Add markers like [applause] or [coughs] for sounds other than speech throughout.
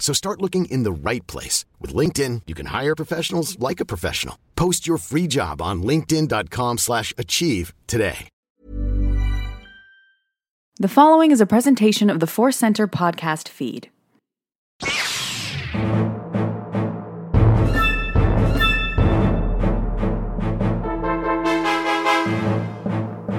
So start looking in the right place. With LinkedIn, you can hire professionals like a professional. Post your free job on linkedin.com slash achieve today. The following is a presentation of the Force Center podcast feed.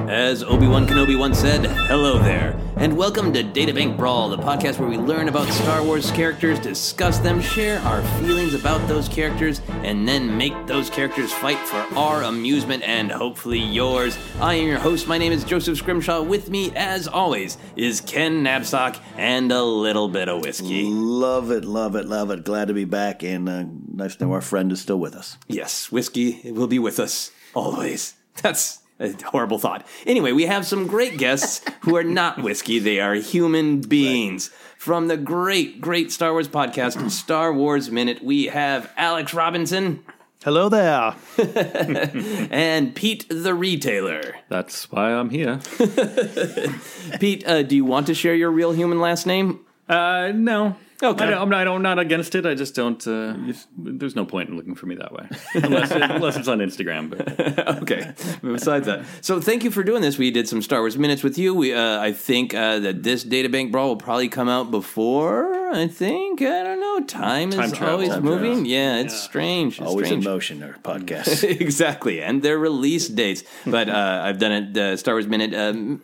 As Obi-Wan Kenobi once said, hello there, and welcome to Databank Brawl, the podcast where we learn about Star Wars characters, discuss them, share our feelings about those characters, and then make those characters fight for our amusement and hopefully yours. I am your host, my name is Joseph Scrimshaw. With me, as always, is Ken Napzok and a little bit of whiskey. Love it, love it, love it. Glad to be back, and uh, nice to know our friend is still with us. Yes, whiskey will be with us always. That's a horrible thought. Anyway, we have some great guests who are not whiskey, they are human beings. From the great, great Star Wars podcast, Star Wars Minute, we have Alex Robinson. Hello there. [laughs] and Pete the Retailer. That's why I'm here. [laughs] Pete, uh, do you want to share your real human last name? Uh, no. Okay. I don't, I'm not, I'm not against it. I just don't. Uh, [laughs] just- there's no point in looking for me that way, [laughs] unless, it, unless it's on Instagram. But [laughs] okay. Besides that, so thank you for doing this. We did some Star Wars minutes with you. We, uh, I think uh, that this databank brawl will probably come out before. I think I don't know. Time, Time is travel. always Time moving. travel. Yeah, it's strange. It's Always strange. in motion, our podcast. exactly, and their release dates. But uh, I've done it, uh, Star Wars Minute,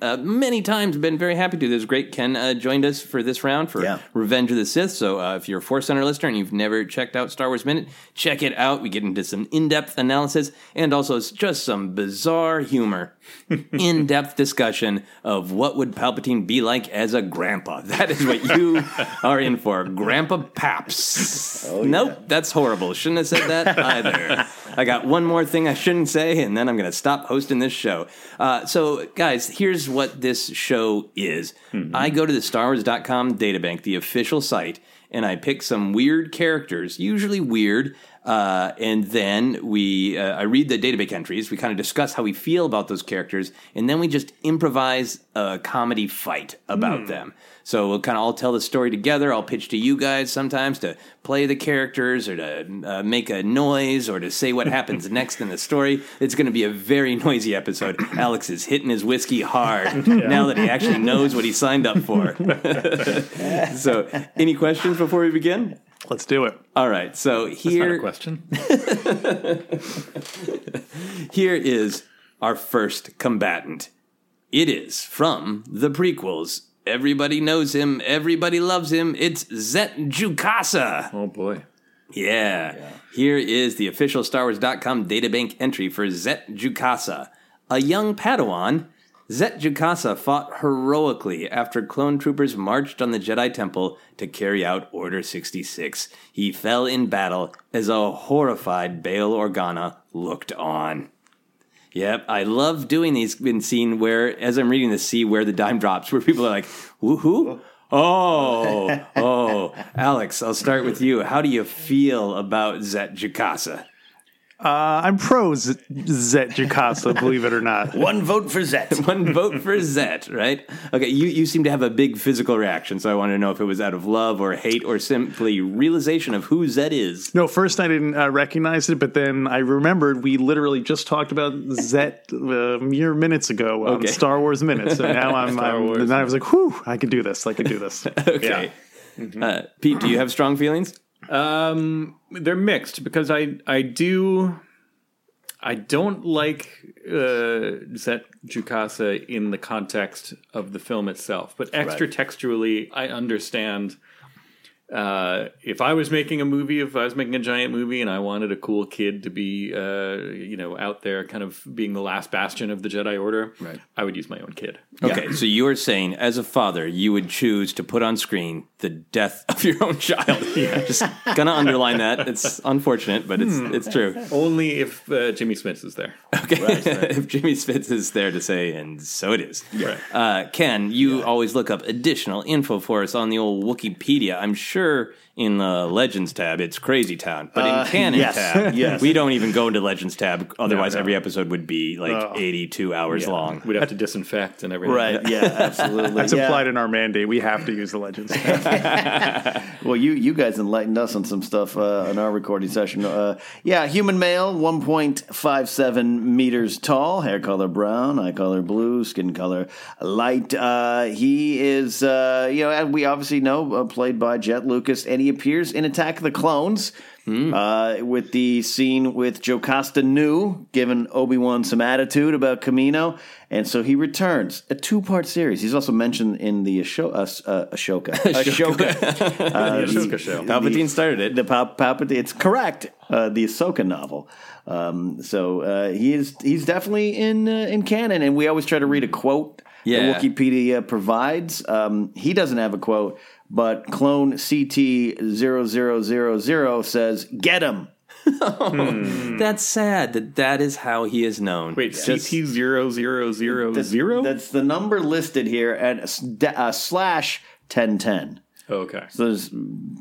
uh, many times. Been very happy to. There's great. Ken uh, joined us for this round for Yeah. Revenge of the Sith. So uh, if you're a Force Center listener and you've never checked out Star Wars Minute, check it out. We get into some in-depth analysis and also just some bizarre humor, [laughs] in-depth discussion of what would Palpatine be like as a grandpa. [laughs] That is what you are in for, Grandpa Paps. Oh, nope, that's horrible. Shouldn't have said that [laughs] either. I got one more thing I shouldn't say, and then I'm going to stop hosting this show. Uh, so, guys, here's what this show is I go to the StarWars.com databank, the official site, and I pick some weird characters, usually weird. Uh, and then we, uh, I read the database entries. We kind of discuss how we feel about those characters, and then we just improvise a comedy fight about Hmm. them. So we'll kind of all tell the story together. I'll pitch to you guys sometimes to play the characters or to uh, make a noise or to say what happens [laughs] next in the story. It's going to be a very noisy episode. [clears throat] Alex is hitting his whiskey hard [laughs] now that he actually knows what he signed up for. [laughs] so, any questions before we begin? Let's do it. All right. So That's not here, a question. [laughs] here is our first combatant. It is from the prequels. Everybody knows him. Everybody loves him. It's Zett Jukassa. Oh boy. Yeah. Here is the official StarWars.com databank entry for Zett Jukassa. A young Padawan, Zett Jukassa fought heroically after clone troopers marched on the Jedi Temple to carry out Order 66. He fell in battle as a horrified Bail Organa looked on. Yep, I love doing these in scene where, as I'm reading this, see where the dime drops, where people are like, "Woohoo!" Oh, oh, [laughs] Alex, I'll start with you. How do you feel about Zett Jukassa? Uh, I'm pro Z- Zett Jukassa, believe it or not. [laughs] One vote for Zett. [laughs] One vote for Zett, right? Okay, you, you seem to have a big physical reaction, so I want to know if it was out of love or hate or simply realization of who Zett is. No, first I didn't uh, recognize it, but then I remembered we literally just talked about Zett uh, mere minutes ago on Okay. Star Wars Minutes. So now [laughs] I'm, I'm Wars. and I was like, whew, I can do this. I can do this. Okay. Uh, Pete, do you have strong feelings? Um, they're mixed because I I do I don't like uh, Zett Jukassa in the context of the film itself, but extra textually, I understand. Uh, if I was making a movie, if I was making a giant movie, and I wanted a cool kid to be, uh, you know, out there, kind of being the last bastion of the Jedi Order, Right. I would use my own kid. Okay, so you are saying, as a father, you would choose to put on screen the death of your own child. [laughs] yeah. Just gonna underline that. It's unfortunate, but it's it's true. Only if uh, Jimmy Smits is there. Okay, [laughs] if Jimmy Smits is there to say, and so it is. Right. Uh, Ken, you always look up additional info for us on the old Wikipedia. I'm sure sure in the Legends tab it's Crazy Town, but Uh, in Canon yes, tab, [laughs] yes. we don't even go into Legends tab. Otherwise, no. every episode would be like Oh. 82 hours Yeah. long. We'd have to disinfect and everything. Right. Yeah. [laughs] Absolutely. That's yeah. implied in our mandate. We have to use the legends. [laughs] Well, you you guys enlightened us on some stuff uh, on our recording session. Uh, yeah, human male, one point five seven meters tall, hair color brown, eye color blue, skin color light. Uh, he is, uh, you know, as we obviously know, uh, played by Jett Lucas, and he appears in Attack of the Clones. Uh, with the scene with Jocasta Nu giving Obi Wan some attitude about Kamino, and so he returns. A two part series. He's also mentioned in the Asho- uh, uh, Ahsoka. [laughs] Ahsoka. [laughs] Uh, The Ahsoka show. Palpatine started it. The Pal- Palpatine. It's correct. Uh, the Ahsoka novel. Um, so uh, he is. He's definitely in uh, in canon, and we always try to read a quote. Yeah. that Wikipedia provides. Um, he doesn't have a quote, but clone CT 0000 says, "Get him." That's sad that that is how he is known. Wait, Just- CT zero zero zero That's, zero. that's the number listed here, and a s- da- uh, slash ten ten. Okay. So there's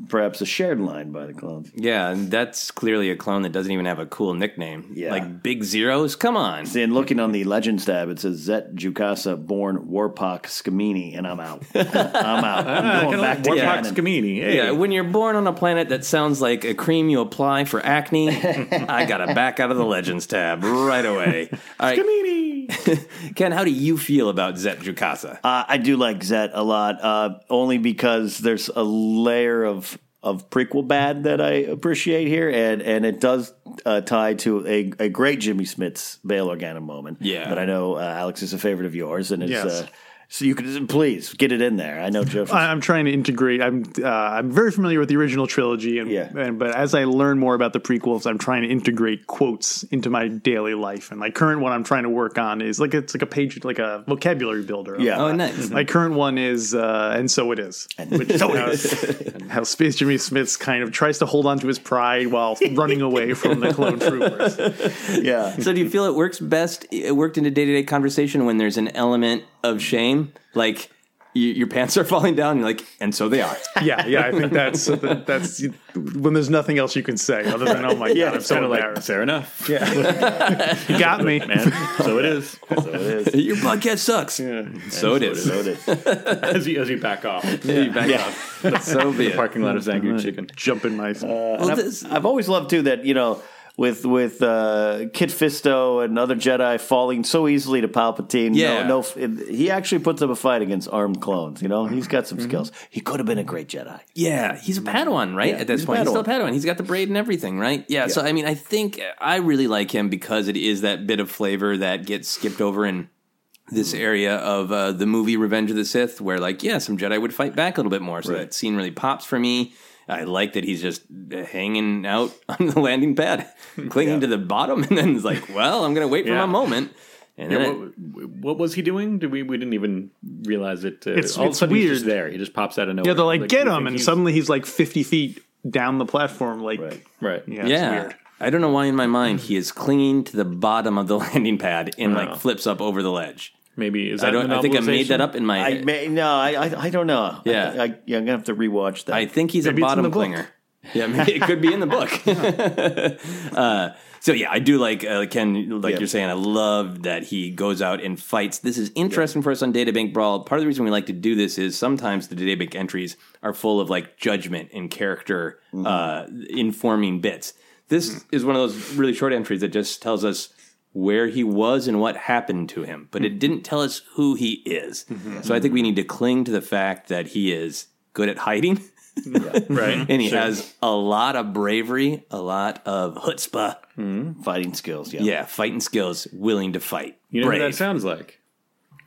perhaps a shared line by the clones. Yeah, and that's clearly a clone that doesn't even have a cool nickname. Yeah. Like Big Zeros? Come on. See, and looking on the Legends tab, it says Zett Jukassa born Warpak Scamini, and I'm out. [laughs] I'm out. I'm going back to Warpak canon. Scamini. Hey. Yeah, when you're born on a planet that sounds like a cream you apply for acne, [laughs] I gotta back out of the Legends tab right away. [laughs] All right, Ken, how do you feel about Zett Jukassa? Uh, I do like Zett a lot, uh, only because there's a layer of of prequel bad that I appreciate here, and and it does uh, tie to a, a great Jimmy Smits' Bail Organa moment. Yeah. that I know uh, Alex is a favorite of yours, and it's Yes. uh, So you could please get it in there. I know Joe. I- I'm trying to integrate. I'm uh, I'm very familiar with the original trilogy, and, Yeah. and but as I learn more about the prequels, I'm trying to integrate quotes into my daily life. And my current one I'm trying to work on is like it's like a page, like a vocabulary builder. Yeah. Oh, nice. My current one is uh, and so it is, which so it how, is. how Space Jimmy Smits kind of tries to hold on to his pride while running away from the clone troopers. [laughs] yeah. So do you feel it works best? It worked in a day to day conversation when there's an element of shame, like you, your pants are [laughs] falling down. And you're like, and so they are. [laughs] Yeah, yeah, I think that's uh, that's when there's nothing else you can say other than oh my [laughs] Yeah, god, I'm it's so Kind of like fair enough, Yeah, you got me. man. so it is. So it is. your podcast sucks. So it is. So it is. As you as you back off, You back Yeah. up. So be it. parking lot of Angry Chicken. Jump in my. Uh, and I've, this- I've always loved too that you know with with uh, Kit Fisto and other Jedi falling so easily to Palpatine. Yeah. no, no, he actually puts up a fight against armed clones. You know, he's got some skills. He could have been a great Jedi. Yeah, he's a Padawan, right? Yeah, At this he's point, he's still a Padawan. He's got the braid and everything, right? Yeah, So I mean, I think I really like him because it is that bit of flavor that gets skipped over in this area of uh, the movie Revenge of the Sith, where like, yeah, some Jedi would fight back a little bit more. So that scene really pops for me. I like that he's just hanging out [laughs] on the landing pad, [laughs] clinging to the bottom, [laughs] and then it's like, well, I'm going to wait for my moment. And Yeah, then it- what, what was he doing? Did we? We didn't even realize it. Uh, It's- all of it's a sudden he's just there. He just pops out of nowhere. Yeah, they're like, get him, and he's- suddenly he's like 50 feet down the platform. Like, right. yeah, it's yeah. weird. I don't know why in my mind he is clinging to the bottom of the landing pad and like flips up over the ledge. Maybe is I don't. the I think I made that up in my. I may, no, I, I I don't know. Yeah. I, I, yeah, I'm gonna have to rewatch that. I think he's Maybe a it's in bottom the book. clinger. Yeah, maybe it could be in the book. [laughs] [laughs] uh, so yeah, I do like uh, Ken. Like Yeah. you're saying, I love that he goes out and fights. This is interesting for us on Databank Brawl. Part of the reason we like to do this is sometimes the Databank entries are full of like judgment and character Mm-hmm. uh, informing bits. This is one of those really short entries that just tells us where he was and what happened to him, but Mm-hmm. it didn't tell us who he is. So I think we need to cling to the fact that he is good at hiding. right? [laughs] and he has a lot of bravery, a lot of chutzpah. fighting skills. Yeah, Yeah, fighting skills, willing to fight. You know Brave. what that sounds like?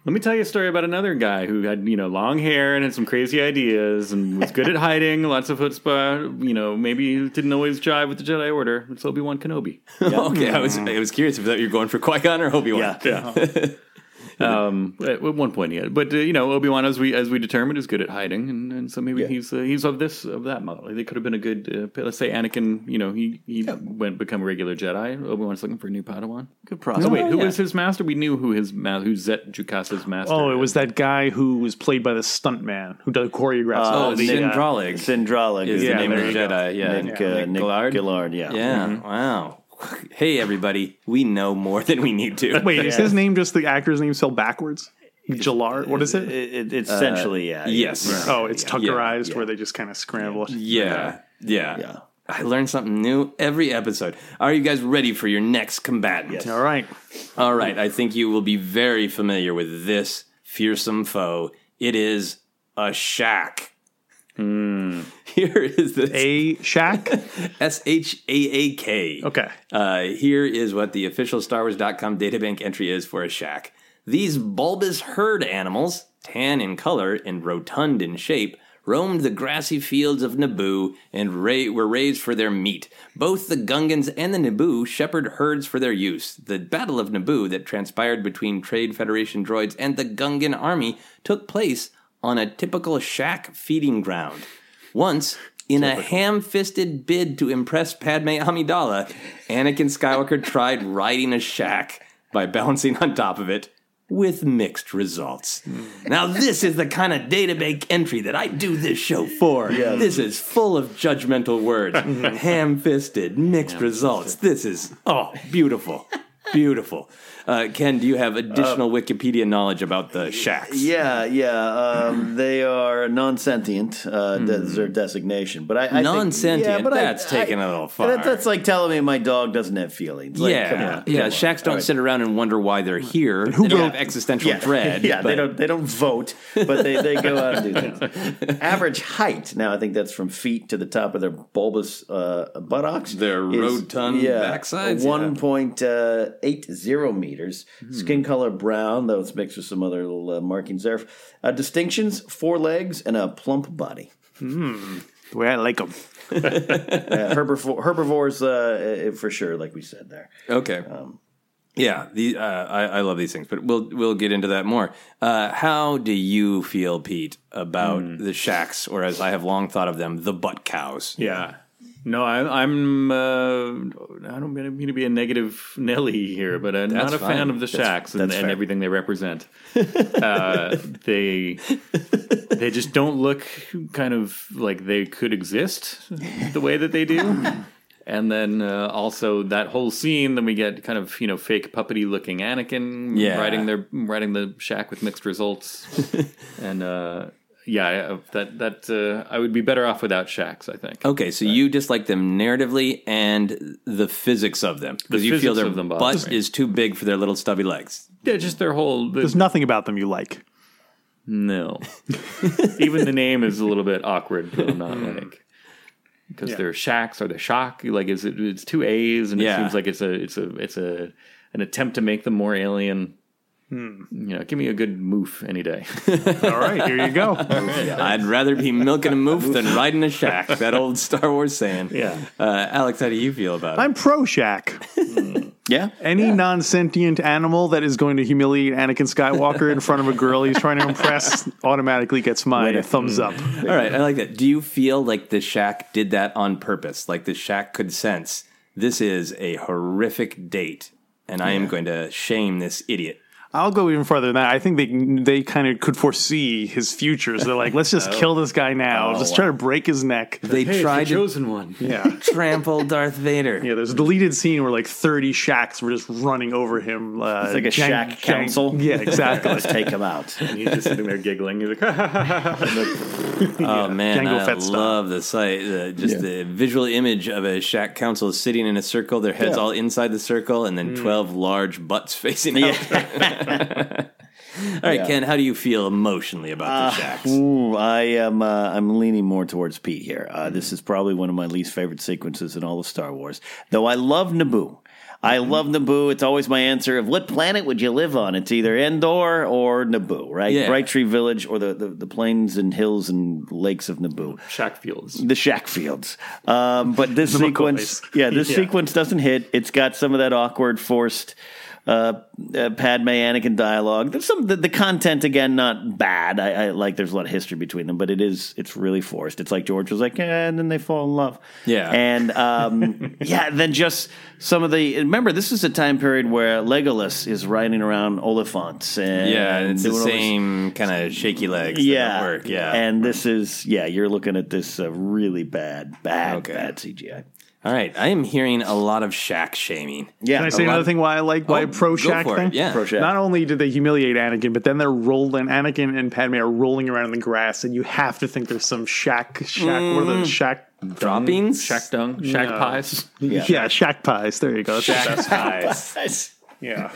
Let me tell you a story about another guy who had, you know, long hair and had some crazy ideas and was good at [laughs] hiding, lots of chutzpah. You know, maybe didn't always jive with the Jedi Order. It's Obi Wan Kenobi. [laughs] okay, I was I was curious if that you're going for Qui Gon or Obi Wan. Yeah. [laughs] Yeah. [laughs] um, at at one point, yeah, but uh, you know, Obi Wan, as we as we determined, is good at hiding, and, and so maybe he's uh, he's of this of that model. They could have been a good. Uh, let's say Anakin, you know, he he went become a regular Jedi. Obi Wan's looking for a new Padawan. good Oh process. wait, who yeah. was his master? We knew who his ma- who's Zett Jukassa's master. Oh, it is. was that guy who was played by the stuntman who does choreographs. Oh, all the, uh, Cin Drallig Sindralig is Yeah, the name of the you go. Jedi. Yeah, Nick, uh, Nick Gillard. Gillard, yeah. Yeah, wow. Hey, everybody, we know more than we need to. [laughs] Wait, is his name just the actor's name spelled backwards? Jallard? What is It, it? it, it's essentially, yeah. yes. Oh, it's Tuckerized yeah. where they just kind of scramble it. Yeah, yeah, Yeah. I learned something new every episode. Are you guys ready for your next combatant? All right. All right, I think you will be very familiar with this fearsome foe. It is a shaak. Here is the A shaak? [laughs] S H A A K. Okay. Uh, here is what the official StarWars.com databank entry is for a shaak. These bulbous herd animals, tan in color and rotund in shape, roamed the grassy fields of Naboo and ra- were raised for their meat. Both the Gungans and the Naboo shepherd herds for their use. The Battle of Naboo that transpired between Trade Federation droids and the Gungan army took place on a typical shaak feeding ground. Once, in a ham fisted bid to impress Padme Amidala, Anakin Skywalker [laughs] tried riding a shaak by balancing on top of it with mixed results. Now, this is the kind of database entry that I do this show for. This is full of judgmental words. [laughs] ham fisted, mixed results. This is, oh, beautiful. [laughs] Beautiful. Uh, Ken, do you have additional Wikipedia knowledge about the shaaks? Yeah, yeah. Um, they are non-sentient. Uh, That's their designation. But I, I Non-sentient? yeah, but I- That's taking it a little that- that's like telling me my dog doesn't have feelings. Like, yeah, come on, yeah. come on. Shaaks don't All right. sit around and wonder why they're here. Who they don't have existential yeah, dread. [laughs] Yeah, they don't. They don't vote, but they, they go out and do things. [laughs] Average height. Now, I think that's from feet to the top of their bulbous uh, buttocks. Their is- rotund backsides, yeah. One point uh, meters. Skin color brown, though it's mixed with some other little uh, markings there. Uh, distinctions: four legs and a plump body. Hmm. The way I like them. [laughs] herbivore, herbivores, uh, for sure, like we said there. Okay. yeah, the uh, I, I love these things, but we'll we'll get into that more. Uh, how do you feel, Pete, about the shaaks, or as I have long thought of them, the butt cows? Yeah. No, I, I'm. Uh, I don't mean to be a negative Nelly here, but I'm That's not a fine. fan of the shaaks and, and everything they represent. [laughs] uh, they they just don't look kind of like they could exist the way that they do. [laughs] And then uh, also that whole scene, then we get kind of you know fake puppety looking Anakin Yeah. riding their riding the shaak with mixed results, [laughs] and uh, yeah, that that uh, I would be better off without shaaks. I think. Okay, so you dislike them narratively and the physics of them because you feel physics their of them butt me. is too big for their little stubby legs. Yeah, just their whole. The, There's nothing about them you like. no, [laughs] even the name is a little bit awkward. That I'm not like because Yeah. they're shacks or they're shock. Like, is it? It's two A's, and Yeah. it seems like it's a it's a it's a an attempt to make them more alien. Hmm. You know, give me a good moof any day. [laughs] All right, here you go. [laughs] I'd rather be milking a moof than riding a shaak. That old Star Wars saying. Yeah. Uh, Alex, how do you feel about it? I'm pro Shaak. Yeah, Any non sentient animal that is going to humiliate Anakin Skywalker in front of a girl he's trying to impress automatically gets my thumbs up. All right, I like that. Do you feel like the shaak did that on purpose? Like the shaak could sense this is a horrific date, and I am going to shame this idiot. I'll go even farther than that. I think they they kind of could foresee his future. So they're like, let's just [laughs] kill this guy now. just try to break his neck. They hey, tried it's the to chosen one. Yeah. [laughs] trample Darth Vader. Yeah, there's a deleted scene where like 30 shaaks were just running over him. Uh, it's like a shaak council. [laughs] Yeah, exactly. Let's take him out. And he's just sitting there giggling. He's like, Oh man, Jango I Fett style. love the sight, the, just the visual image of a shaak council sitting in a circle, their heads Yeah. all inside the circle, and then twelve large butts facing out. [laughs] all right, Ken, how do you feel emotionally about the shaaks? Ooh, I am. Uh, I'm leaning more towards Pete here. Uh, this is probably one of my least favorite sequences in all of Star Wars. Though I love Naboo. I love Naboo. It's always my answer of what planet would you live on? It's either Endor or Naboo, right? Yeah. Bright Tree Village or the, the, the plains and hills and lakes of Naboo. shaak fields. The shaak fields. Um, but this [laughs] sequence, yeah, this [laughs] Yeah. sequence doesn't hit. It's got some of that awkward, forced uh, uh, Padme Anakin dialogue. There's some the, the content again not bad. I, I like. There's a lot of history between them, but it is it's really forced. It's like George was like, eh, and then they fall in love. Yeah. and um, [laughs] yeah, then just some of the. Remember, this is a time period where Legolas is riding around Oliphaunts and Yeah, it's the doing all this- same kind of shaky legs. yeah. Yeah, And this is yeah, you're looking at this uh, really bad, bad, Okay. bad CGI. All right. I am hearing a lot of shaak shaming. Yeah, Can I say another thing why I like why Oh, pro go Shaak it, thing? yeah. Pro Shaak. Not only did they humiliate Anakin, but then they're rolling. Anakin and Padme are rolling around in the grass, and you have to think there's some shaak, shaak. What are the mm. shaak Droppings? Shaak dung, shaak No. pies. Yeah. shaak pies. There you go. That's the best. Pies. [laughs] Yeah.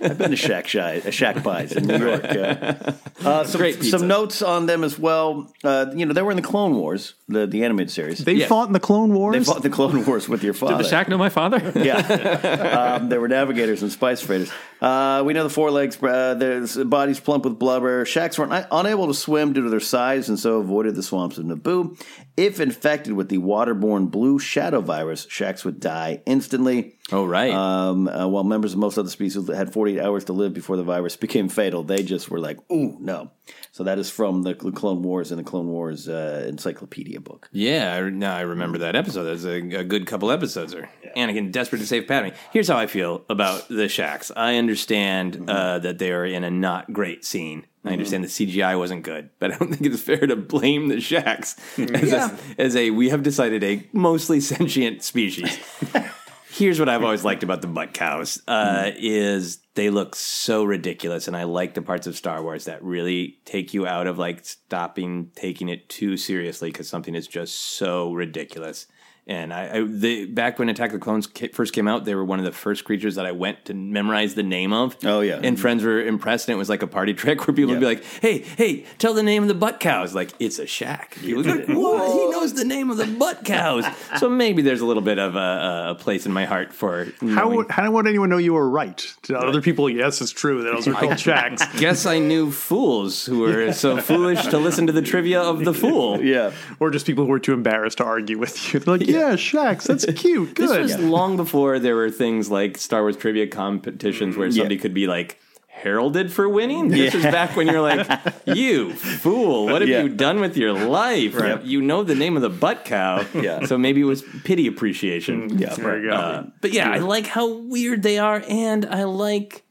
I've been to Shack Shy, uh, Shack Pies in New York. Uh, [laughs] uh, some, Great some notes on them as well. Uh, you know, they were in the Clone Wars, the, the animated series. They Yeah. fought in the Clone Wars. They fought the Clone Wars with your father. Did the shaak know my father? yeah, [laughs] um, they were navigators and spice freighters. Uh, we know the forelegs, uh, their bodies plump with blubber. Shaaks were un- unable to swim due to their size and so avoided the swamps of Naboo. If infected with the waterborne blue shadow virus, Shaaks would die instantly. Oh, right. Um, uh, while members of most other species had 48 hours to live before the virus [laughs] became fatal, they just were like, ooh, no. So that is from the Clone Wars and the Clone Wars uh, encyclopedia book. Yeah, I, now I remember that episode. That's a, a good couple episodes there. Anakin desperate to save Padme. Here's how I feel about the shaaks. I understand uh, that they are in a not great scene. I understand the CGI wasn't good, but [laughs] I don't think it's fair to blame the shaaks [laughs] as, a, as a we have decided a mostly sentient species. [laughs] Here's what I've always liked about the butt cows uh, is they look so ridiculous, and I like the parts of Star Wars that really take you out of like stopping taking it too seriously because something is just so ridiculous. And I, I the back when Attack of the Clones ca- first came out, they were one of the first creatures that I went to memorize the name of. Oh, yeah. and friends were impressed, and it was like a party [laughs] trick where people would be like, "Hey, hey, tell the name of the butt cows." Like it's a shaak. People would like, "What? He [laughs] knows the name of the butt cows. so maybe there's a little bit of a, a place in my heart for. How knowing- would, how would anyone know you were right? To other people, yes, it's true that those are called [laughs] shaaks. Guess I knew fools who were so foolish to listen to the trivia of the fool. Yeah. Or just people who were too embarrassed to argue with you. They're like, yeah, shaaks, that's [laughs] cute, This good. was long before there were things like Star Wars trivia competitions where somebody could be like heralded for winning. This is back when you're like, [laughs] you fool, what have Yeah. you done with your life? Right. You know the name of the butt cow. [laughs] Yeah. So maybe it was pity appreciation. Yeah. there you go. Uh, but yeah, I like how weird they are, and I like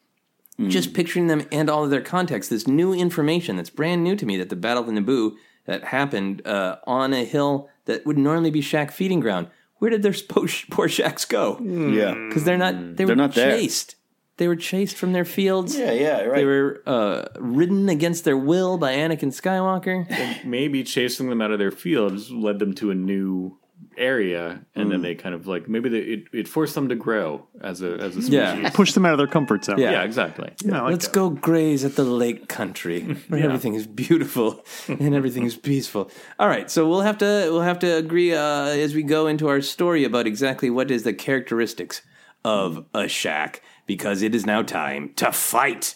just picturing them and all of their context. This new information that's brand new to me that the Battle of Naboo that happened uh, on a hill that would normally be Shaak feeding ground. Where did their [laughs] poor, poor Shaaks go? Yeah. Because they're not. They were They're not there. chased. They were chased from their fields. Yeah, yeah, right. They were uh, ridden against their will by Anakin Skywalker. maybe chasing them out of their fields led them to a new area, and Mm. then they kind of like maybe they, it, it forced them to grow as a as a species. Yeah. Push them out of their comfort zone. Yeah. Yeah, exactly. Yeah, like Let's that. go graze at the lake country [laughs] where everything is beautiful [laughs] and everything is peaceful. All right, so we'll have to we'll have to agree uh, as we go into our story about exactly what is the characteristics of a shaak because it is now time to fight.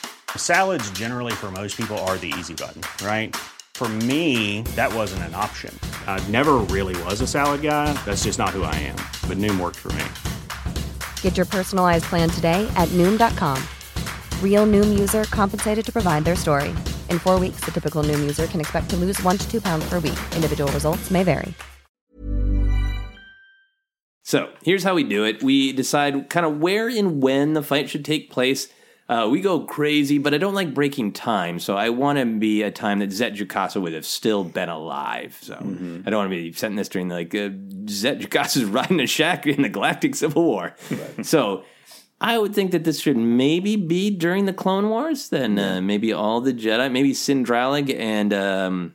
Salads, generally, for most people, are the easy button, right? For me, that wasn't an option. I never really was a salad guy. That's just not who I am. But Noom worked for me. Get your personalized plan today at Noom.com. Real Noom user compensated to provide their story. In four weeks, the typical Noom user can expect to lose one to two pounds per week. Individual results may vary. So here's how we do it. We decide kind of where and when the fight should take place. Uh, we go crazy, but I don't like breaking time, so I want to be a time that Zett Jukassa would have still been alive. So I don't want to be setting this during like uh, Zett Jukassa's [laughs] riding a shaak in the Galactic Civil War. So I would think that this should maybe be during the Clone Wars. Then uh, maybe all the Jedi, maybe Cin Drallig and um,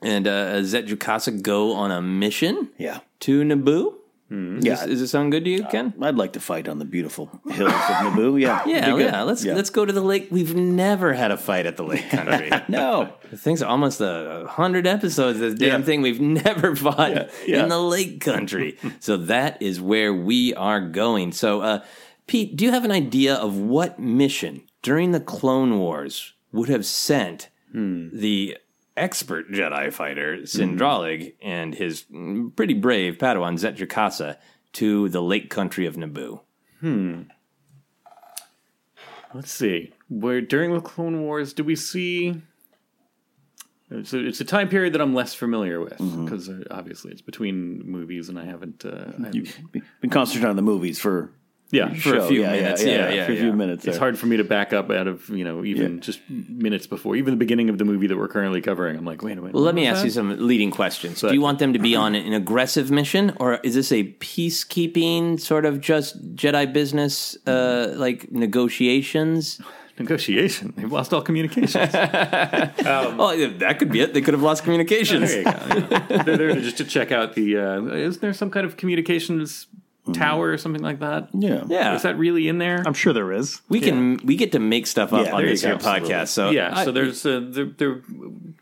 and uh, Zett Jukassa go on a mission. Yeah. to Naboo. Hmm. Is Yeah. this, does it sound good to you, uh, Ken? I'd like to fight on the beautiful hills of Naboo. Yeah, [laughs] Yeah, yeah. Let's Yeah. let's go to the lake. We've never had a fight at the lake [laughs] country. no, I think it's almost a hundred episodes. of This damn Yeah. thing we've never [laughs] fought yeah. in the lake country. so that is where we are going. So, uh, Pete, do you have an idea of what mission during the Clone Wars would have sent hmm. the expert Jedi fighter Cin Drallig and his pretty brave Padawan Zett Jukassa to the lake country of Naboo? Hmm. Let's see. Where during the Clone Wars do we see? It's a, it's a time period that I'm less familiar with because uh, obviously it's between movies and I haven't. Uh, You've been concentrating on the movies for yeah, your for a few yeah, minutes. Yeah, Yeah, yeah, yeah, for a few yeah. minutes. It's hard for me to back up out of you know even just minutes before, even the beginning of the movie that we're currently covering. I'm like, wait a minute. Well, let me was ask you some leading questions. But- Do you want them to be [clears throat] on an aggressive mission, or is this a peacekeeping sort of just Jedi business, uh, like negotiations? [sighs] negotiation. They've lost all communications. [laughs] oh, yeah, that could be it. They could have lost communications. There you go. yeah. They're there to, just to check out the. Uh, isn't there some kind of communications tower or something like that? Yeah. Yeah. Is that really in there? I'm sure there is. We can we get to make stuff up Yeah, on there this you here go. Absolutely. podcast. So yeah, I- so there's uh, they're, they're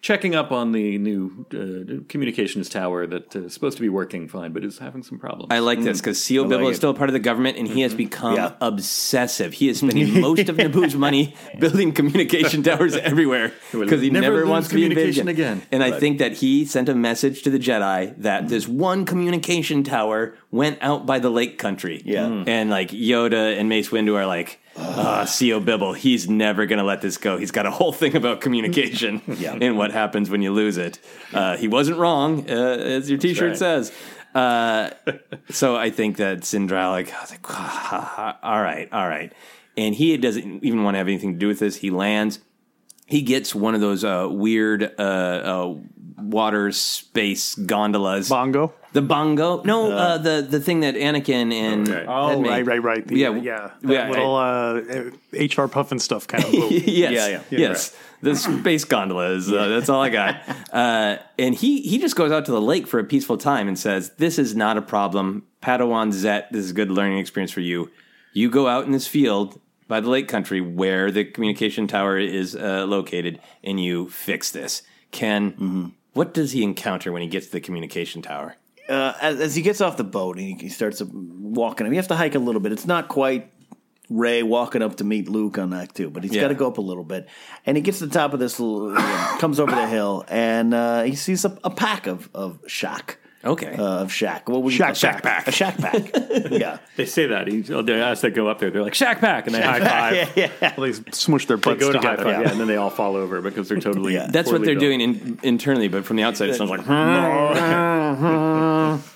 checking up on the new uh, communications tower that uh, is supposed to be working fine, but is having some problems. I like this because Sio Bibble like is it. still a part of the government, and he has become Yeah. obsessive. He is [laughs] spending most of Naboo's money building communication towers [laughs] everywhere will because he never never, lose wants to be communication invasion again. And I think that he sent a message to the Jedi that this one communication tower went out by the Lake Country. Yeah. Mm. and like Yoda and Mace Windu are like. Uh, Sio Bibble, he's never going to let this go. He's got a whole thing about communication [laughs] Yeah. and what happens when you lose it. Uh, he wasn't wrong, uh, as your t shirt right. says. Uh, so I think that Cin Drallig, I was like, "Ah, all right, all right. And he doesn't even want to have anything to do with this. He lands. He gets one of those uh, weird uh, uh, water space gondolas. Bongo. The bongo? No, uh, the the thing that Anakin and Okay. Oh, right, right, right. The, Yeah, yeah, yeah, That little uh, HR Pufnstuf kind of. [laughs] boat. yes, Yeah, yeah. yes. The space gondola is uh, that's all I got. [laughs] Uh, and he he just goes out to the lake for a peaceful time and says, "This is not a problem, Padawan Zett. This is a good learning experience for you. You go out in this field by the lake country where the communication tower is uh, located, and you fix this." Ken, Mm-hmm. what does he encounter when he gets to the communication tower? Uh, as, as he gets off the boat and he, he starts walking, he have to hike a little bit. It's not quite Rey walking up to meet Luke on Ahch-To, but he's Yeah. got to go up a little bit. And he gets to the top of this, little, comes over the hill, and uh, he sees a, a pack of of shaak. Okay. Uh, of shaak. What would you Shaak call- Shaak pack? A shaak pack. [laughs] yeah. They say that. He, oh, they, as they go up there, they're like Shaak Pack, and they high five. [laughs] yeah, yeah. Well, they smush their They butts go to high five, yeah. and then they all fall over because they're totally. Yeah. That's what they're built. doing in, internally, but from the outside, it sounds like. [laughs]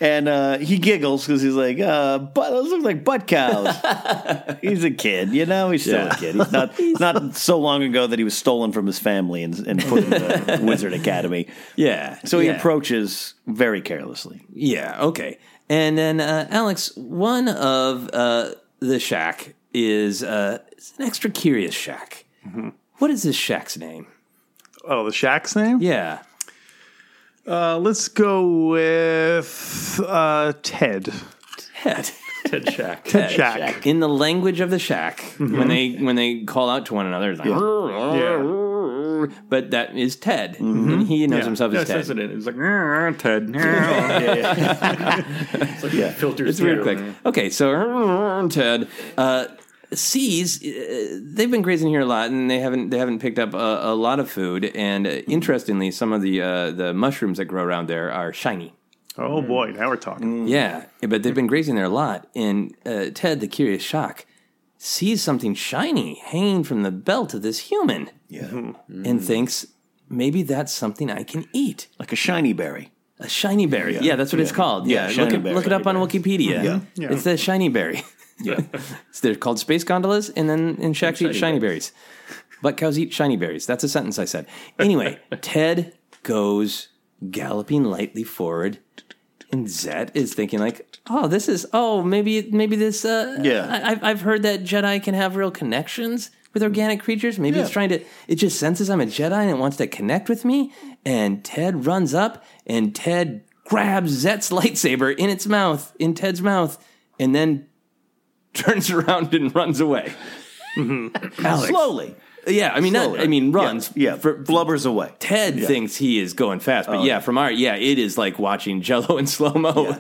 And uh, he giggles because he's like, uh, "But those look like butt cows." he's a kid, you know. He's still Yeah. a kid. He's not. It's not so long ago that he was stolen from his family and, and put in the Wizard Academy. Yeah. So he yeah. approaches very carelessly. Yeah, okay. And then uh, Alex, one of uh, the shaak is uh, it's an extra curious shaak. What is this shaak's name? Oh, the shaak's name? Yeah, Uh, let's go with uh, Ted. Ted. Ted Shaak. Ted Shaak. In the language of the shaak, when they when they call out to one another, it's like, but that is Ted, and he knows Yeah. himself as Ted. it. It's like "Ah, Ted. [laughs] [laughs] it's like Yeah. filters It's weird quick. Okay, so Ted uh, sees uh, they've been grazing here a lot, and they haven't they haven't picked up a, a lot of food. And uh, interestingly, some of the uh, the mushrooms that grow around there are shiny. Oh boy, now we're talking. Yeah, but they've been grazing there a lot. And uh, Ted, the curious shock, sees something shiny hanging from the belt of this human, Yeah, and mm-hmm. thinks maybe that's something I can eat. like a shiny berry. A shiny berry. Yeah, that's what it's called. Yeah, Yeah, shiny look, it, berry. look it up on Wikipedia. Yeah. Yeah. It's the shiny berry. Yeah, [laughs] So they're called space gondolas, and then in Shaaks eat shiny berries. But cows eat shiny berries. That's a sentence I said. Anyway, [laughs] Ted goes galloping lightly forward And Zett is thinking like, oh, this is oh maybe maybe this uh, Yeah. I, I've I've heard that Jedi can have real connections with organic creatures. Maybe it's trying to it just senses I'm a Jedi and it wants to connect with me. And Ted runs up and Ted grabs Zett's [laughs] lightsaber in its mouth in Ted's mouth and then [laughs] turns around and runs away. [laughs] Alex. Slowly. Yeah, I mean, not, I mean, runs. Yeah, for blubbers away. Ted Yeah. thinks he is going fast, but Oh, yeah, yeah. from our yeah, it is like watching Jello in slow mo. [laughs]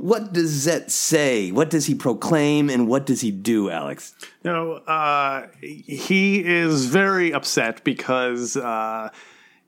what does Zett say? What does he proclaim, and what does he do, Alex? No, uh, he is very upset because uh,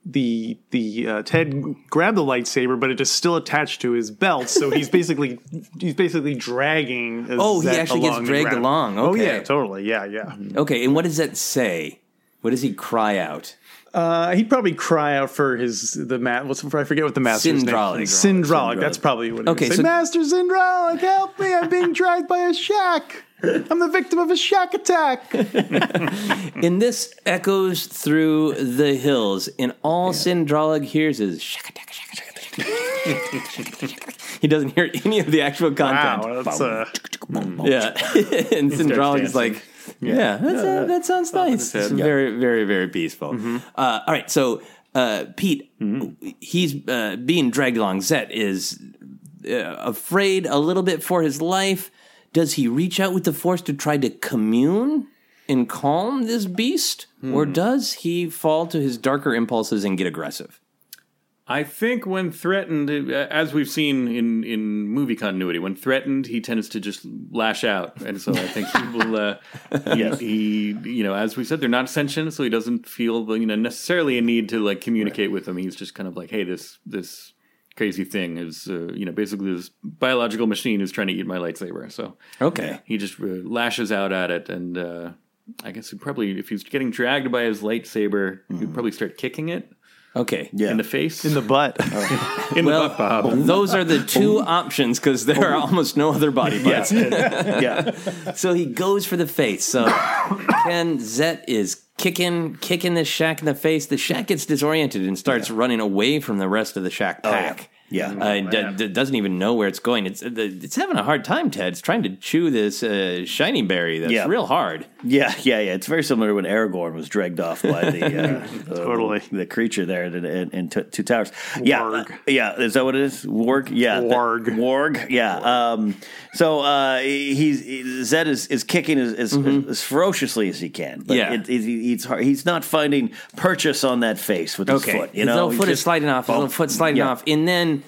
the the uh, Ted grabbed the lightsaber, but it is still attached to his belt. So he's [laughs] basically he's basically dragging. Oh, he actually gets dragged along. Oh yeah, totally. Yeah, yeah. Okay, and what does that say? What does he cry out? Uh, he'd probably cry out for his the mat. What's I forget what the master's Cin Drallig. name. Cin Drallig. That's probably what. He Okay, would say. so- Master Cin Drallig, help me! I'm being dragged by a shaak. I'm the victim of a shaak attack. [laughs] And this echoes through the hills, and all Cin Drallig hears is shaka taka shaka taka shaka taka. He doesn't hear any of the actual content. Wow, [laughs] [laughs] that's uh, Yeah, and Cin Drallig is like, yeah, that's, uh, that sounds nice. his head. It's very, very, very peaceful. Uh, all right, so uh, Pete, he's uh, being dragged along. Zett is uh, afraid a little bit for his life. Does he reach out with the Force to try to commune and calm this beast, or does he fall to his darker impulses and get aggressive? I think when threatened, uh, as we've seen in, in movie continuity, when threatened, he tends to just lash out, and so I think he will. Uh, [laughs] Yes. he, he, you know, as we said, they're not sentient, so he doesn't feel you know necessarily a need to like communicate with them. He's just kind of like, hey, this this crazy thing is, uh, you know, basically this biological machine is trying to eat my lightsaber. So Okay. he just uh, lashes out at it, and uh, I guess he probably, if he's getting dragged by his lightsaber, he'd probably start kicking it Okay. Yeah. in the face, in the butt. [laughs] in Well, the butt, Bob. those are the two [laughs] options because there are almost no other body parts. [laughs] yeah. So he goes for the face. So [coughs] Ken Zett is kicking, kicking this shaak in the face. The shaak gets disoriented and starts running away from the rest of the shaak pack. Yeah. Uh, it d- d- doesn't even know where it's going. It's it's having a hard time. Ted. It's trying to chew this uh, shiny berry. That's Yeah. real hard. Yeah, yeah, yeah. It's very similar to when Aragorn was dragged off by the [laughs] uh, Totally. the, creature there in, in, in T- Two Towers. Yeah, Warg. uh, yeah. Is that what it is? Warg. Yeah, the- Warg. Warg. Yeah. Um, so uh, he's he, Zett is, is kicking as, as, as ferociously as he can. But Yeah. it, it, he's hard, he's not finding purchase on that face with his Okay, foot. You his know, little He's foot is sliding off. His little foot sliding Yeah. off, and then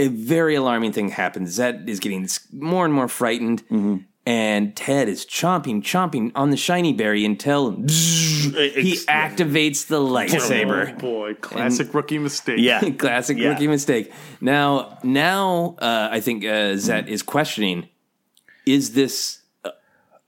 a very alarming thing happens. Zett is getting more and more frightened, Mm-hmm. and Ted is chomping, chomping on the shiny berry until he activates the lightsaber. Oh boy, classic rookie mistake. Yeah. [laughs] Classic Yeah. rookie mistake. Now, now uh, I think uh, Zett is questioning: Is this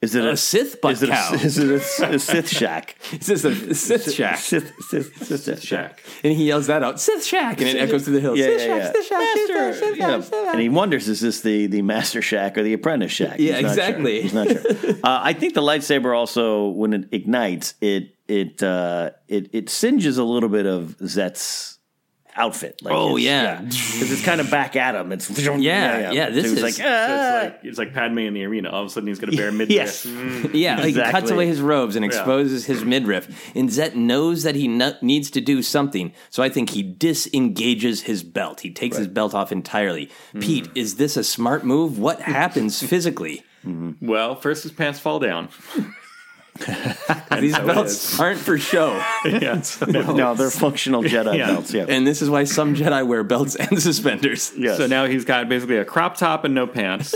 Is it a Sith butt is it cow? A, is it a, a Sith shaak? is this a Sith shaak? Sith, Sith, Sith, Sith shaak. And he yells that out: Sith shaak, and it echoes through the hills. Yeah, Sith yeah, shaak, yeah. Sith shaak, Sith shaak, Sith Yeah. Sith shaak. And he wonders, is this the, the master shaak or the apprentice shaak? Yeah, He's not sure. exactly. He's not sure. [laughs] Uh, I think the lightsaber also, when it ignites, it it uh, it it singes a little bit of Zett's outfit. Like Oh, it's- yeah. because it's kind of back at him. It's Yeah, yeah, this So is- like, ah. So it's ah. like it's like Padme in the arena. All of a sudden, he's got a bare [laughs] midriff. yes, mm. [laughs] Yeah, like he cuts away his robes and Yeah. exposes his midriff. And Zett knows that he no- needs to do something, so I think he disengages his belt. He takes his belt off entirely. Mm. Pete, is this a smart move? What happens [laughs] physically? Mm-hmm. Well, first his pants fall down. [laughs] These belts aren't for show. [laughs] yeah. [laughs] no, they're functional Jedi Yeah. belts. Yeah, And this is why some Jedi wear belts and suspenders. yes. So now he's got basically a crop top and no pants.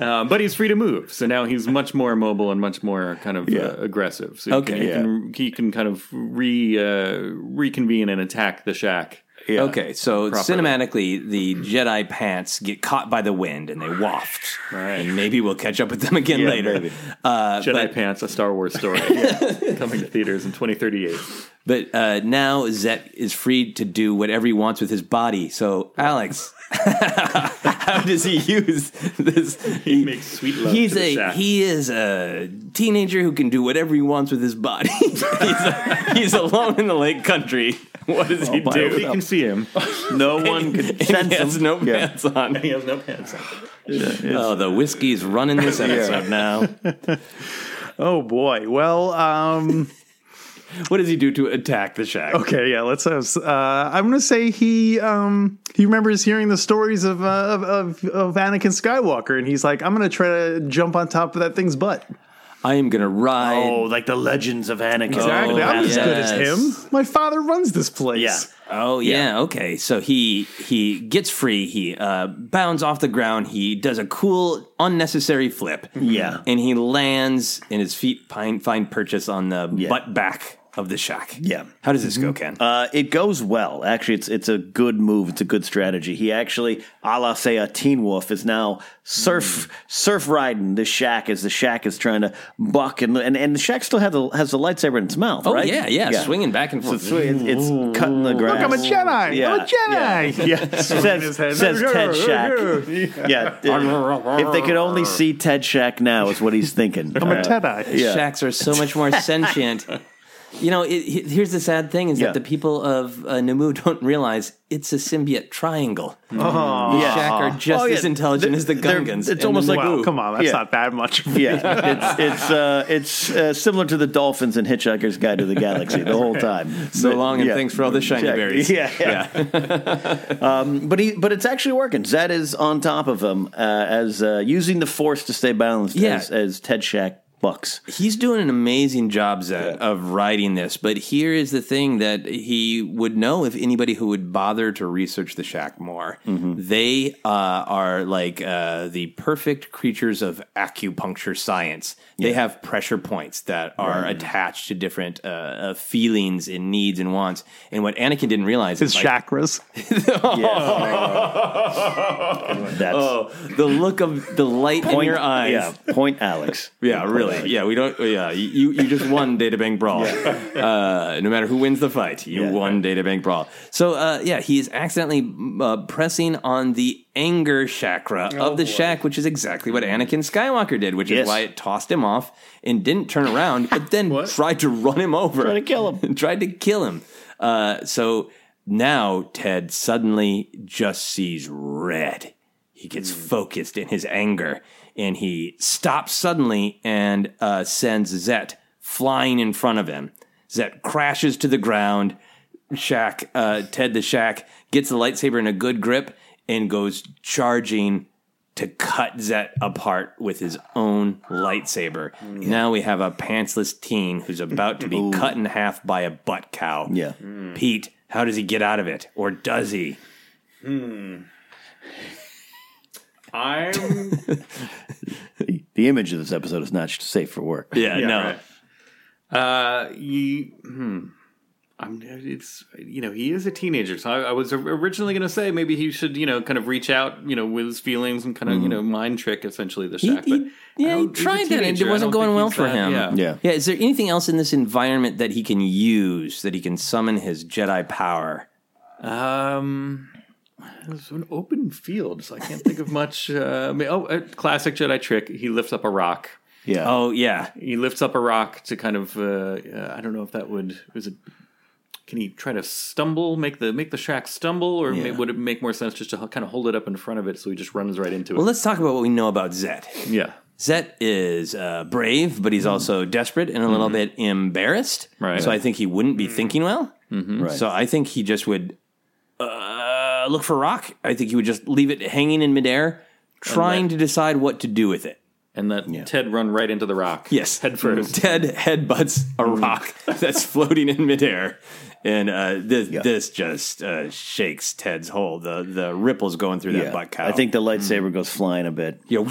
um, but he's free to move. So now he's much more mobile and much more kind of Yeah. uh, aggressive. So he Okay. can, he, can, he can kind of re uh, reconvene and attack the shaak. Yeah. Okay, so Properly. cinematically, the Jedi pants get caught by the wind and they waft. Right. And maybe we'll catch up with them again Yeah, later. Uh, Jedi but- Pants, a Star Wars story, [laughs] coming to theaters in 2038. But uh, now Zett is free to do whatever he wants with his body. So, Alex, [laughs] how does he use this? He makes sweet love He's to the a he is a teenager who can do whatever he wants with his body. [laughs] he's, a, he's alone in the lake country. [laughs] What does he do? himself. He can see him. No [laughs] one can And sense he has him. no Yeah. pants on. he has no pants on. Oh, the whiskey's running this episode now. [laughs] Oh boy. Well, um, What does he do to attack the shaak? okay, yeah. Let's have. Uh, I'm gonna say he um he remembers hearing the stories of uh, of, of of Anakin Skywalker, and he's like, I'm gonna try to jump on top of that thing's butt. I am gonna ride. Oh, like the legends of Anakin. Exactly. I'm as good as yes. him. My father runs this place. Yeah. Oh yeah. okay. So he he gets free. He uh, bounds off the ground. He does a cool, unnecessary flip. Yeah. and he lands, and his feet find find purchase on the Yeah. butt back of the shaak. Yeah. How does this go, mm-hmm. Ken? Uh, it goes well. Actually, it's it's a good move. It's a good strategy. He actually, a la say a Teen Wolf, is now surf mm. surf riding the shaak as the shaak is trying to buck and and, and the shaak still has the has the lightsaber in its mouth. oh right? yeah, yeah, swinging back and forth. it's, it's, it's cutting the grass. Look, I'm a Jedi. Yeah, I'm a Jedi. Yeah, [laughs] yeah. says, his head. says Ted Shaak. [laughs] Yeah, [laughs] if they could only see Ted Shaak now, is what he's thinking. I'm a uh, Jedi. Yeah. Shaaks are so much more sentient. You know, it, he- here's the sad thing: is Yeah. that the people of uh, Namu [laughs] don't realize it's a symbiote triangle. Oh, The Shaak are just Oh, yeah. as intelligent as the Gungans. it's almost like- Naboo. Well, come on, that's Yeah. not that much. Yeah, [laughs] it's it's uh, it's uh, similar to the dolphins in Hitchhiker's Guide to the Galaxy the whole time. [laughs] So long, and Yeah. thanks for all the shiny Check. berries. Yeah, yeah. um, but he, but it's actually working. Zett is on top of him uh, as uh, using the force to stay balanced. Yeah. as, as Ted Shaak bucks. He's doing an amazing job, Zett, of writing this. But here is the thing that he would know if anybody who would bother to research the shaak more. They uh, are like uh, the perfect creatures of acupuncture science. They have pressure points that are attached to different uh, uh, feelings and needs and wants. And what Anakin didn't realize His is like, chakras. [laughs] [laughs] That's oh, the look of the light in your eyes. Yeah, point Alex. Yeah, really. Yeah, we don't. Yeah, you you just won [laughs] Data Bank Brawl. Uh, no matter who wins the fight, you Yeah. won Data Bank Brawl. So uh, yeah, he is accidentally uh, pressing on the anger chakra of the shaak, which is exactly what Anakin Skywalker did, which Yes. is why it tossed him off and didn't turn around, but [laughs] then tried to run him over, Tried to kill him. [laughs] tried to kill him. Uh, so now Ted suddenly just sees red. He gets focused in his anger and he stops suddenly and uh, sends Zett flying in front of him. Zett crashes to the ground. Shaak, uh, Ted the Shaak, gets the lightsaber in a good grip and goes charging to cut Zett apart with his own lightsaber. Now we have a pantsless teen who's about to be cut in half by a butt cow. Yeah. Pete, how does he get out of it? Or does he? I'm [laughs] The image of this episode is not safe for work. Yeah, Yeah, no. right. Uh, you, hmm. I'm, it's you know he is a teenager, so I, I was originally going to say maybe he should you know kind of reach out you know with his feelings and kind of you know mind trick essentially the He- shaak. he- but I yeah, he don't- he's a tried that and it wasn't going well for that- him. Yeah. Yeah. Yeah, is there anything else in this environment that he can use that he can summon his Jedi power? Um, it's an open field, so I can't think of much. Uh, I mean, oh, a classic Jedi trick. He lifts up a rock. Yeah. Oh, yeah. He lifts up a rock to kind of. Uh, uh, I don't know if that would. Is it? Can he try to stumble, make the make the shaak stumble, or Yeah. may, would it make more sense just to kind of hold it up in front of it so he just runs right into it? Well, let's talk about what we know about Zett. yeah, Zett is uh, brave, but he's also desperate and a little bit embarrassed. Right. So I think he wouldn't be thinking well. Right. So I think he just would uh, look for rock. I think he would just leave it hanging in midair, trying to decide what to do with it. and let Ted run right into the rock. Yes, head first. [laughs] Ted headbutts a rock [laughs] that's floating in midair, and uh, this this just uh, shakes Ted's whole the the ripples going through that butt cow. I think the lightsaber goes flying a bit. you [laughs] know,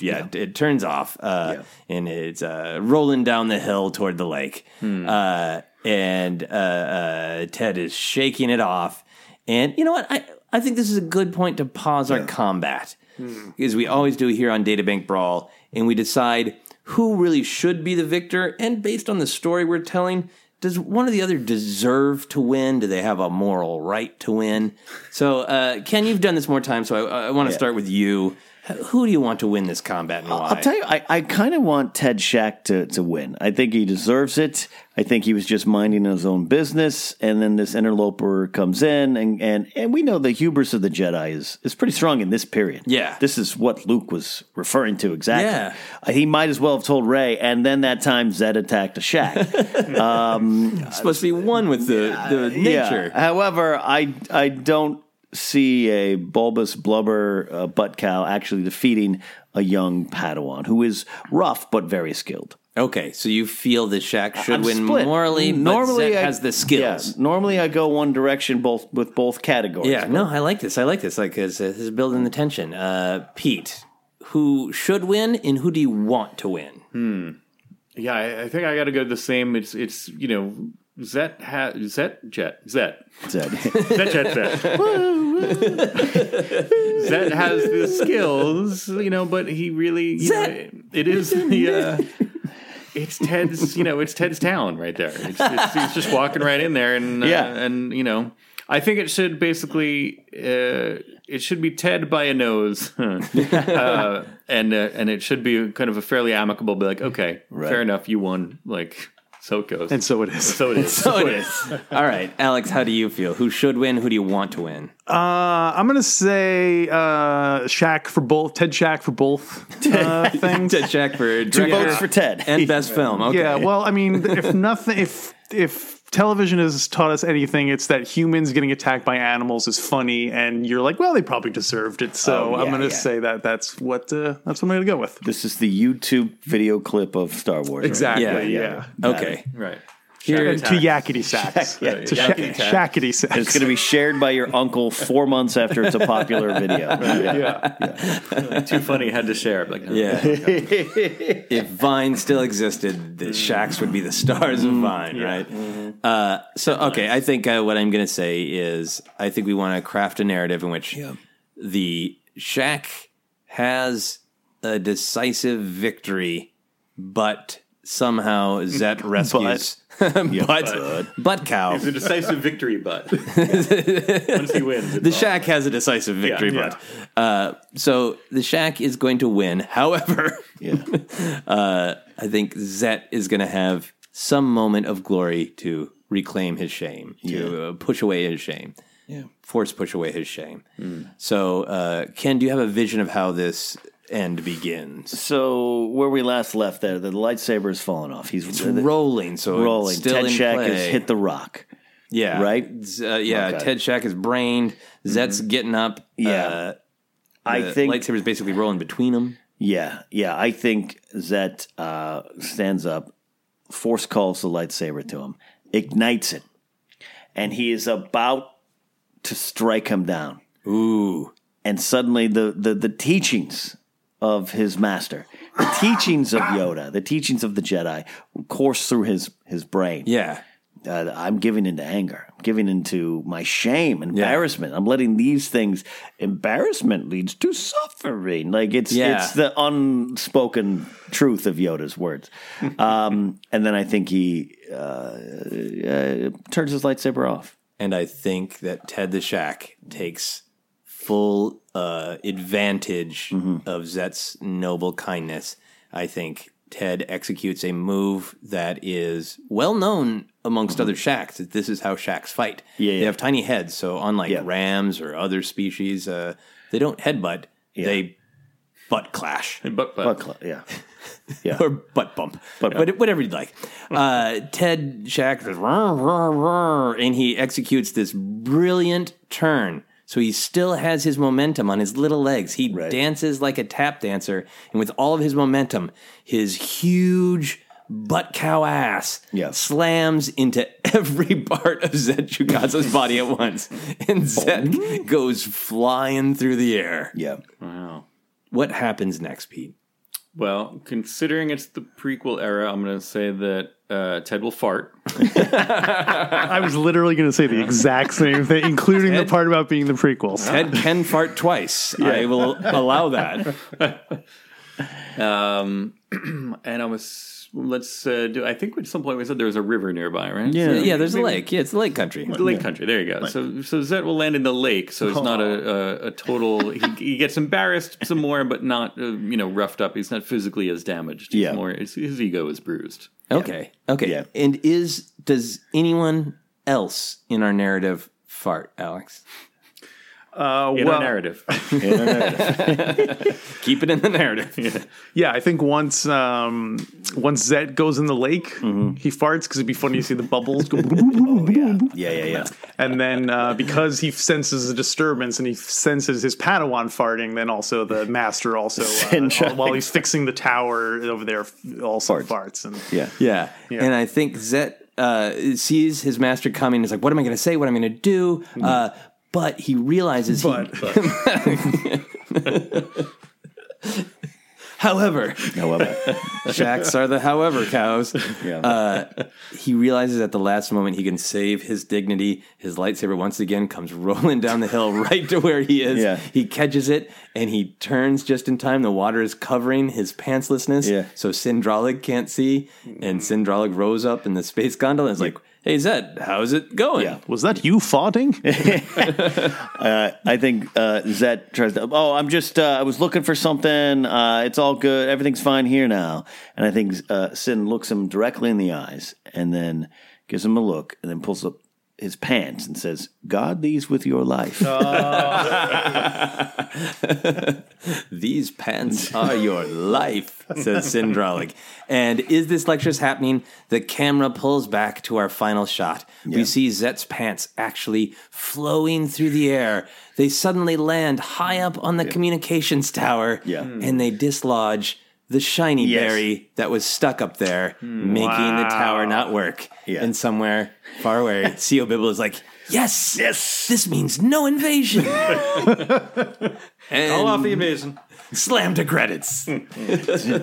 yeah, it, it turns off, uh, and it's uh, rolling down the hill toward the lake, uh, and uh, uh, Ted is shaking it off. And you know what? I I think this is a good point to pause our combat, because we always do here on Databank Brawl, and we decide who really should be the victor, and based on the story we're telling. Does one or the other deserve to win? Do they have a moral right to win? So, uh, Ken, you've done this more times, so I, I want to Yeah. start with you. Who do you want to win this combat and why? I'll tell you, I, I kind of want Ted Shaak to, to win. I think he deserves it. I think he was just minding his own business, and then this interloper comes in, and, and, and we know the hubris of the Jedi is, is pretty strong in this period. Yeah. This is what Luke was referring to exactly. Yeah. Uh, He might as well have told Rey, and then that time Zett attacked a shaak. [laughs] um, supposed to be one with the, the nature. yeah. However, I I don't see a bulbous blubber uh, butt cow actually defeating a young Padawan who is rough but very skilled. Okay, so you feel that Shaak should I'm win split. morally, but normally I- has the skills. yeah, normally I go one direction both with both categories. Yeah, no, I like this. I like this. Like, this this is building the tension. Uh, Pete, who should win, and who do you want to win? Hmm. Yeah, I, I think I got to go the same. It's it's you know Zett ha Zett Jet Zett Zett [laughs] Zett Jet Zett. [laughs] Zett has the skills, you know, but he really you know, it is the. Uh, it's Ted's, you know, it's Ted's town right there. It's, it's, he's just walking right in there, and uh, Yeah. and you know, I think it should basically, uh, it should be Ted by a nose, [laughs] uh, and uh, and it should be kind of a fairly amicable, be like, okay, fair enough, you won, like so it goes, And so it is. so it is, [laughs] So it is. [laughs] All right, Alex, how do you feel? Who should win? Who do you want to win? Uh, I'm gonna say uh, Shaak for both. Ted Shaak for both [laughs] uh, things. Ted Shaak for Two votes for Ted. and best film. Okay. Yeah. Well, I mean, if nothing, if if television has taught us anything, it's that humans getting attacked by animals is funny, and you're like, well, they probably deserved it. So Oh, yeah, I'm gonna yeah. say that that's what uh, that's what I'm gonna go with. This is the YouTube video clip of Star Wars. right? Exactly. Yeah, Yeah. Okay. right. Here to yakety [laughs] sacks. Yeah, to yakety sha- tack. shackety sacks. It's going to be shared by your uncle four months after it's a popular [laughs] video. yeah. Too funny, had to share. Like, Yeah. [laughs] if Vine still existed, the Shaaks would be the stars of Vine, right? Uh, so, okay, I think uh, what I'm going to say is I think we want to craft a narrative in which the Shaak has a decisive victory, but somehow Zett [laughs] rescues. [laughs] but, but, [laughs] cow. It's a decisive victory, but once he wins, The Shaak has a decisive victory, Yeah. but uh, so the Shaak is going to win. However, Yeah. uh, I think Zett is going to have some moment of glory to reclaim his shame, to uh, push away his shame, Yeah. force push away his shame. So, uh, Ken, do you have a vision of how this end begins? So where we last left there, the lightsaber has fallen off. He's It's rolling, so rolling. It's still Ted in Shaak play. has hit the rock. yeah, right? Uh, yeah, Okay. Mm-hmm. Ted Shaak is brained. Zett's getting up. Yeah. uh, I the think lightsaber's basically rolling between them. Yeah, yeah. I think Zett uh, stands up, force calls the lightsaber to him, ignites it, and he is about to strike him down. Ooh. And suddenly, the, the, the teachings of his master, the teachings of Yoda, the teachings of the Jedi course through his, his brain. Yeah. Uh, I'm giving into anger. I'm giving into my shame, Yeah. embarrassment. I'm letting these things. Embarrassment leads to suffering. Like it's Yeah. it's the unspoken truth of Yoda's words. [laughs] um, and then I think he uh, uh, turns his lightsaber off. And I think that Ted the Shaak takes full uh, advantage of Zett's noble kindness. I think Ted executes a move that is well known amongst other shaaks. That this is how shaaks fight. Yeah, They have tiny heads, so unlike Yeah. rams or other species, uh, they don't headbutt. They butt clash. But, but, But cl- yeah, yeah. [laughs] or butt bump, Butt What- whatever you'd like. [laughs] Uh, Ted Shaak says, and he executes this brilliant turn. So he still has his momentum on his little legs. He dances like a tap dancer, and with all of his momentum, his huge butt cow ass Yeah. slams into [laughs] every part of Zett Jukassa's body at once, and Zett goes flying through the air. yeah. wow. What happens next, Pete? Well, considering it's the prequel era, I'm going to say that uh, Ted will fart. [laughs] I was literally going to say the exact same thing, including the part about being the prequel. Ted can fart twice. Yeah. I will allow that. [laughs] [clears throat] Um, [clears throat] and I was let's uh, do. I think at some point we said there was a river nearby, right? Yeah, So yeah. There's a lake. Yeah, it's lake country. Lake country. There you go. So so Zett will land in the lake. So it's not a, a, a total. He, he gets embarrassed some more, but not uh, you know roughed up. He's not physically as damaged. He's Yeah. more his, his ego is bruised. Okay. Okay. Yeah. And is does anyone else in our narrative fart, Alex? Uh, In well, our narrative. [laughs] [laughs] Keep it in the narrative. [laughs] Yeah, I think once um, once Zett goes in the lake, he farts because it'd be funny to see the bubbles go. Yeah, yeah, yeah. And then uh, because he senses a disturbance and he senses his Padawan farting, then also the master also uh, while he's fixing the tower over there also farts. and Yeah. Yeah. Yeah. And I think Zett uh, sees his master coming. Is like, what am I going to say? What am I going to do? Uh, but he realizes he. [laughs] however, However, [laughs] Shaaks are the however cows. Yeah. Uh, he realizes at the last moment he can save his dignity. His lightsaber once again comes rolling down the hill [laughs] right to where he is. Yeah. He catches it and he turns just in time. The water is covering his pantslessness, Yeah. so Cin Drallig can't see. And Cin Drallig rose up in the space gondola and is like, "Hey Zett, how's it going?" Yeah. Was that you farting? [laughs] [laughs] uh, I think uh, Zett tries to. Oh, I'm just. Uh, I was looking for something. Uh, it's all good. Everything's fine here now. And I think uh, Cin looks him directly in the eyes and then gives him a look and then pulls up his pants and says, "Guard these with your life." Oh. [laughs] These pants are your life, says Cin Drallig. And is this lecture happening? The camera pulls back to our final shot. We see Zett's pants actually flowing through the air. They suddenly land high up on the communications tower, Yeah. and they dislodge the shiny Yes. berry that was stuck up there, hmm. making the tower not work. Yeah. And somewhere far away, [laughs] Sio Bibble is like, Yes, Yes. this means no invasion. and [laughs] Call off the invasion. slam to credits. [laughs]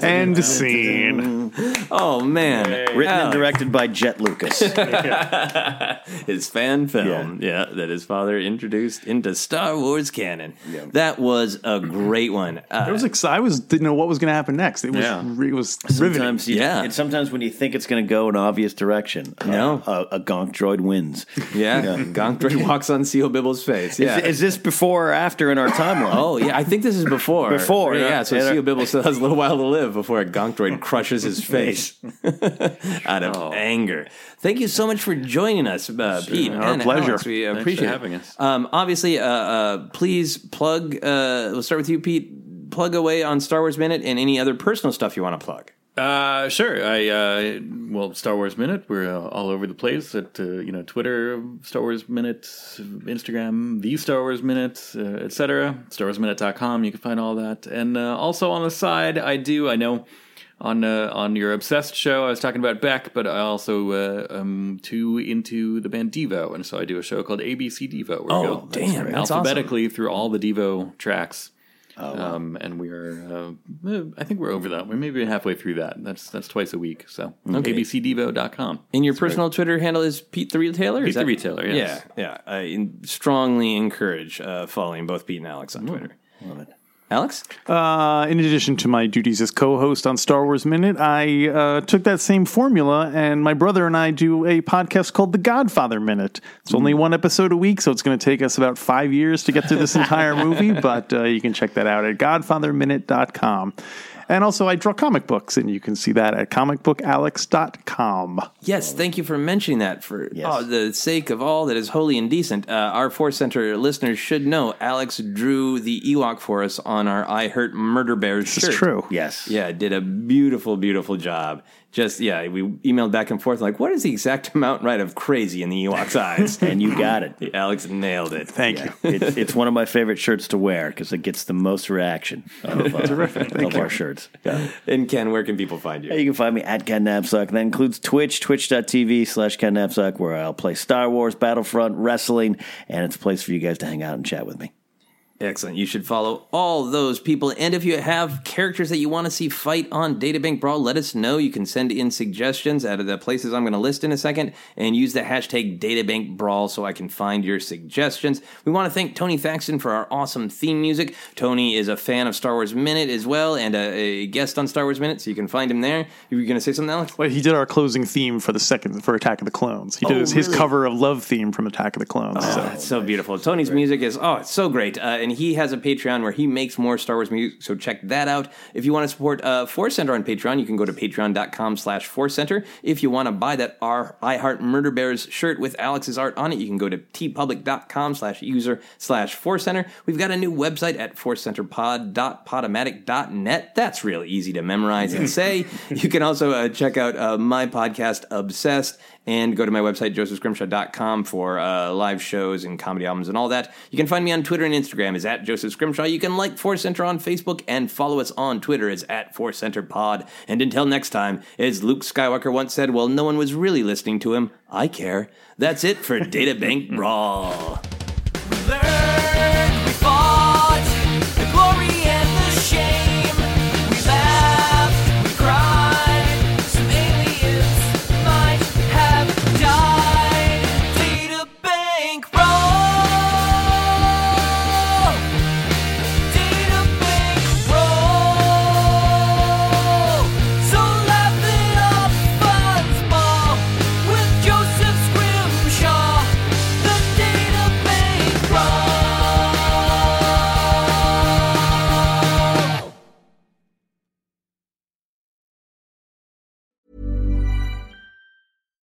and scene. Oh man, Written and directed by Jett Lucas. [laughs] his fan film, yeah. that his father introduced into Star Wars canon. That was a great one. Uh, I was excited. I was didn't know what was going to happen next. It was Yeah. it was riveting. Sometimes, you, Yeah. And sometimes when you think it's going to go an obvious direction, uh, No. a, a gonk droid wins. [laughs] yeah, Gonk Droid walks on Sio Bibble's face. Yeah. Is, is this before or after in our timeline? Oh yeah, I think this is before. Before, yeah. yeah. so Yeah. Sio Bibble still has a little while to live before a Gonk Droid crushes his [laughs] face [laughs] out of Oh. anger. Thank you so much for joining us, uh, Pete. Our pleasure. Alex. We appreciate having us. Um, obviously, uh, uh, please plug. Uh, we'll start with you, Pete. Plug away on Star Wars Minute and any other personal stuff you want to plug. Uh, sure. I uh, well, Star Wars Minute. We're uh, all over the place at uh, you know Twitter, Star Wars Minute, Instagram, the Star Wars Minute, uh, etc. StarWarsMinute.com. You can find all that. And uh, also on the side, I do. I know on uh, on your obsessed show, I was talking about Beck, but I also uh, am too into the band Devo, and so I do a show called ABC Devo. Where we Oh, go damn, that's alphabetically through all the Devo tracks. Um, and we are, uh, I think we're over that. We're maybe halfway through that. That's that's twice a week. So Okay. abcdevo.com. And your personal Twitter handle is Pete the Retailer? Pete Is the Retailer, yes. Yeah, yeah. I strongly encourage uh, following both Pete and Alex on Twitter. Love it. Alex? Uh, in addition to my duties as co-host on Star Wars Minute, I uh, took that same formula, and my brother and I do a podcast called The Godfather Minute. It's only one episode a week, so it's going to take us about five years to get through this [laughs] entire movie, but uh, you can check that out at godfatherminute.com. And also, I draw comic books, and you can see that at comicbookalex.com. Yes, thank you for mentioning that. For Yes. oh, the sake of all that is holy and decent, uh, our Force Center listeners should know Alex drew the Ewok for us on our I Hurt Murder Bears shirt. It's true. Yes. Yeah, did a beautiful, beautiful job. Just yeah, we emailed back and forth like, what is the exact [laughs] amount right of crazy in the Ewok's eyes? [laughs] And you got it. [laughs] Alex nailed it. Thank Yeah. you. It, it's one of my favorite shirts to wear because it gets the most reaction of, uh, of our shirts. Yeah. And Ken, where can people find you? You can find me at Ken Napzok. That includes Twitch, twitch.tv slash Ken Napzok, where I'll play Star Wars, Battlefront, wrestling, and it's a place for you guys to hang out and chat with me. Excellent. You should follow all those people. And if you have characters that you want to see fight on Databank Brawl, let us know. You can send in suggestions out of the places I'm going to list in a second and use the hashtag Databank Brawl so I can find your suggestions. We want to thank Tony Thaxton for our awesome theme music. Tony is a fan of Star Wars Minute as well and a, a guest on Star Wars Minute, so you can find him there. You were going to say something, Alex? Well, he did our closing theme for the second for Attack of the Clones. He did Oh, his, his really? cover of Love theme from Attack of the Clones. Oh, so. it's so beautiful. Tony's music is oh, it's so great, uh, and he has a Patreon where he makes more Star Wars music. So check that out. If you want to support uh, Force Center on Patreon, you can go to Patreon.com/slash Force Center. If you want to buy that R I Heart Murder Bears shirt with Alex's art on it, you can go to teepublic.com/slash user slash Force Center. We've got a new website at forcecenterpod.podomatic.net. That's real easy to memorize and say. [laughs] you can also uh, check out uh, my podcast, Obsessed and go to my website, josephscrimshaw.com for uh, live shows and comedy albums and all that. You can find me on Twitter and Instagram is at Joseph Scrimshaw. You can like Force Center on Facebook and follow us on Twitter is at Force Center Pod. And until next time, as Luke Skywalker once said, well, no one was really listening to him. I care. That's it for [laughs] Data Bank Brawl.